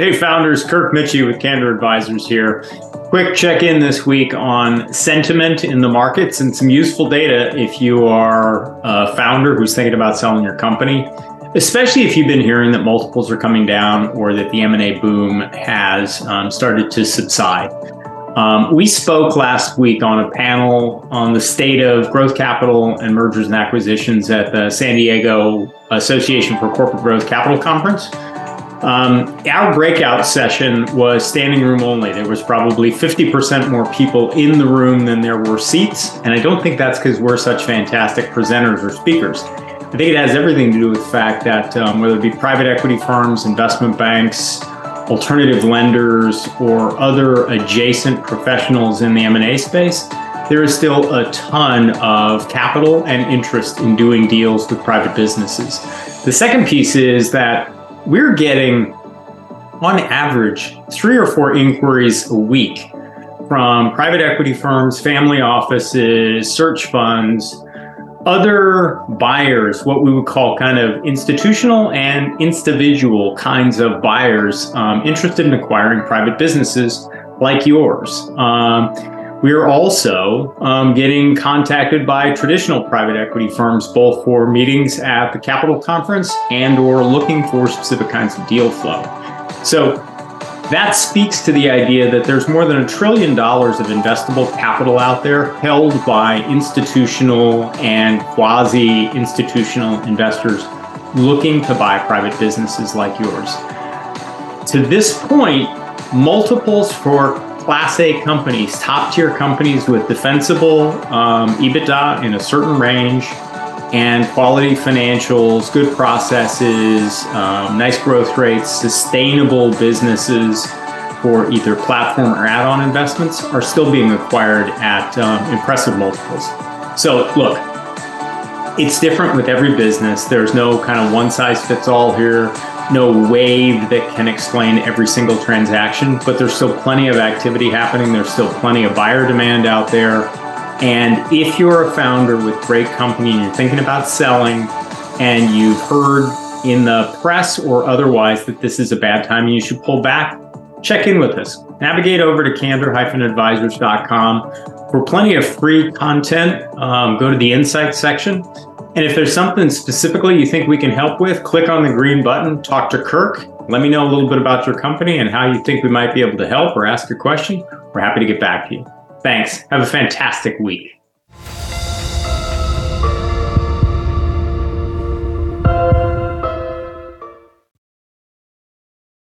Hey, founders, Kirk Michie with Candor Advisors here. Quick check in this week on sentiment in the markets and some useful data if you are a founder who's thinking about selling your company, especially if you've been hearing that multiples are coming down or that the M&A boom has um, started to subside. Um, we spoke last week on a panel on the state of growth capital and mergers and acquisitions at the San Diego Association for Corporate Growth Capital Conference. Um, our breakout session was standing room only. There was probably 50% more people in the room than there were seats. And I don't think that's because we're such fantastic presenters or speakers. I think it has everything to do with the fact that um, whether it be private equity firms, investment banks, alternative lenders, or other adjacent professionals in the M&A space, there is still a ton of capital and interest in doing deals with private businesses. The second piece is that we're getting, on average, three or four inquiries a week from private equity firms, family offices, search funds, other buyers, what we would call kind of institutional and individual kinds of buyers um, interested in acquiring private businesses like yours. Um, we are also um, getting contacted by traditional private equity firms, both for meetings at the Capital Conference and or looking for specific kinds of deal flow. So that speaks to the idea that there's more than a trillion dollars of investable capital out there held by institutional and quasi institutional investors looking to buy private businesses like yours. To this point, multiples for Class A companies, top tier companies with defensible um, EBITDA in a certain range and quality financials, good processes, um, nice growth rates, sustainable businesses for either platform or add on investments are still being acquired at um, impressive multiples. So, look, it's different with every business. There's no kind of one size fits all here no wave that can explain every single transaction, but there's still plenty of activity happening. There's still plenty of buyer demand out there. And if you're a founder with great company and you're thinking about selling and you've heard in the press or otherwise that this is a bad time and you should pull back, check in with us. Navigate over to candor-advisors.com for plenty of free content. Um, go to the insights section and if there's something specifically you think we can help with, click on the green button, talk to Kirk. Let me know a little bit about your company and how you think we might be able to help or ask your question. We're happy to get back to you. Thanks. Have a fantastic week.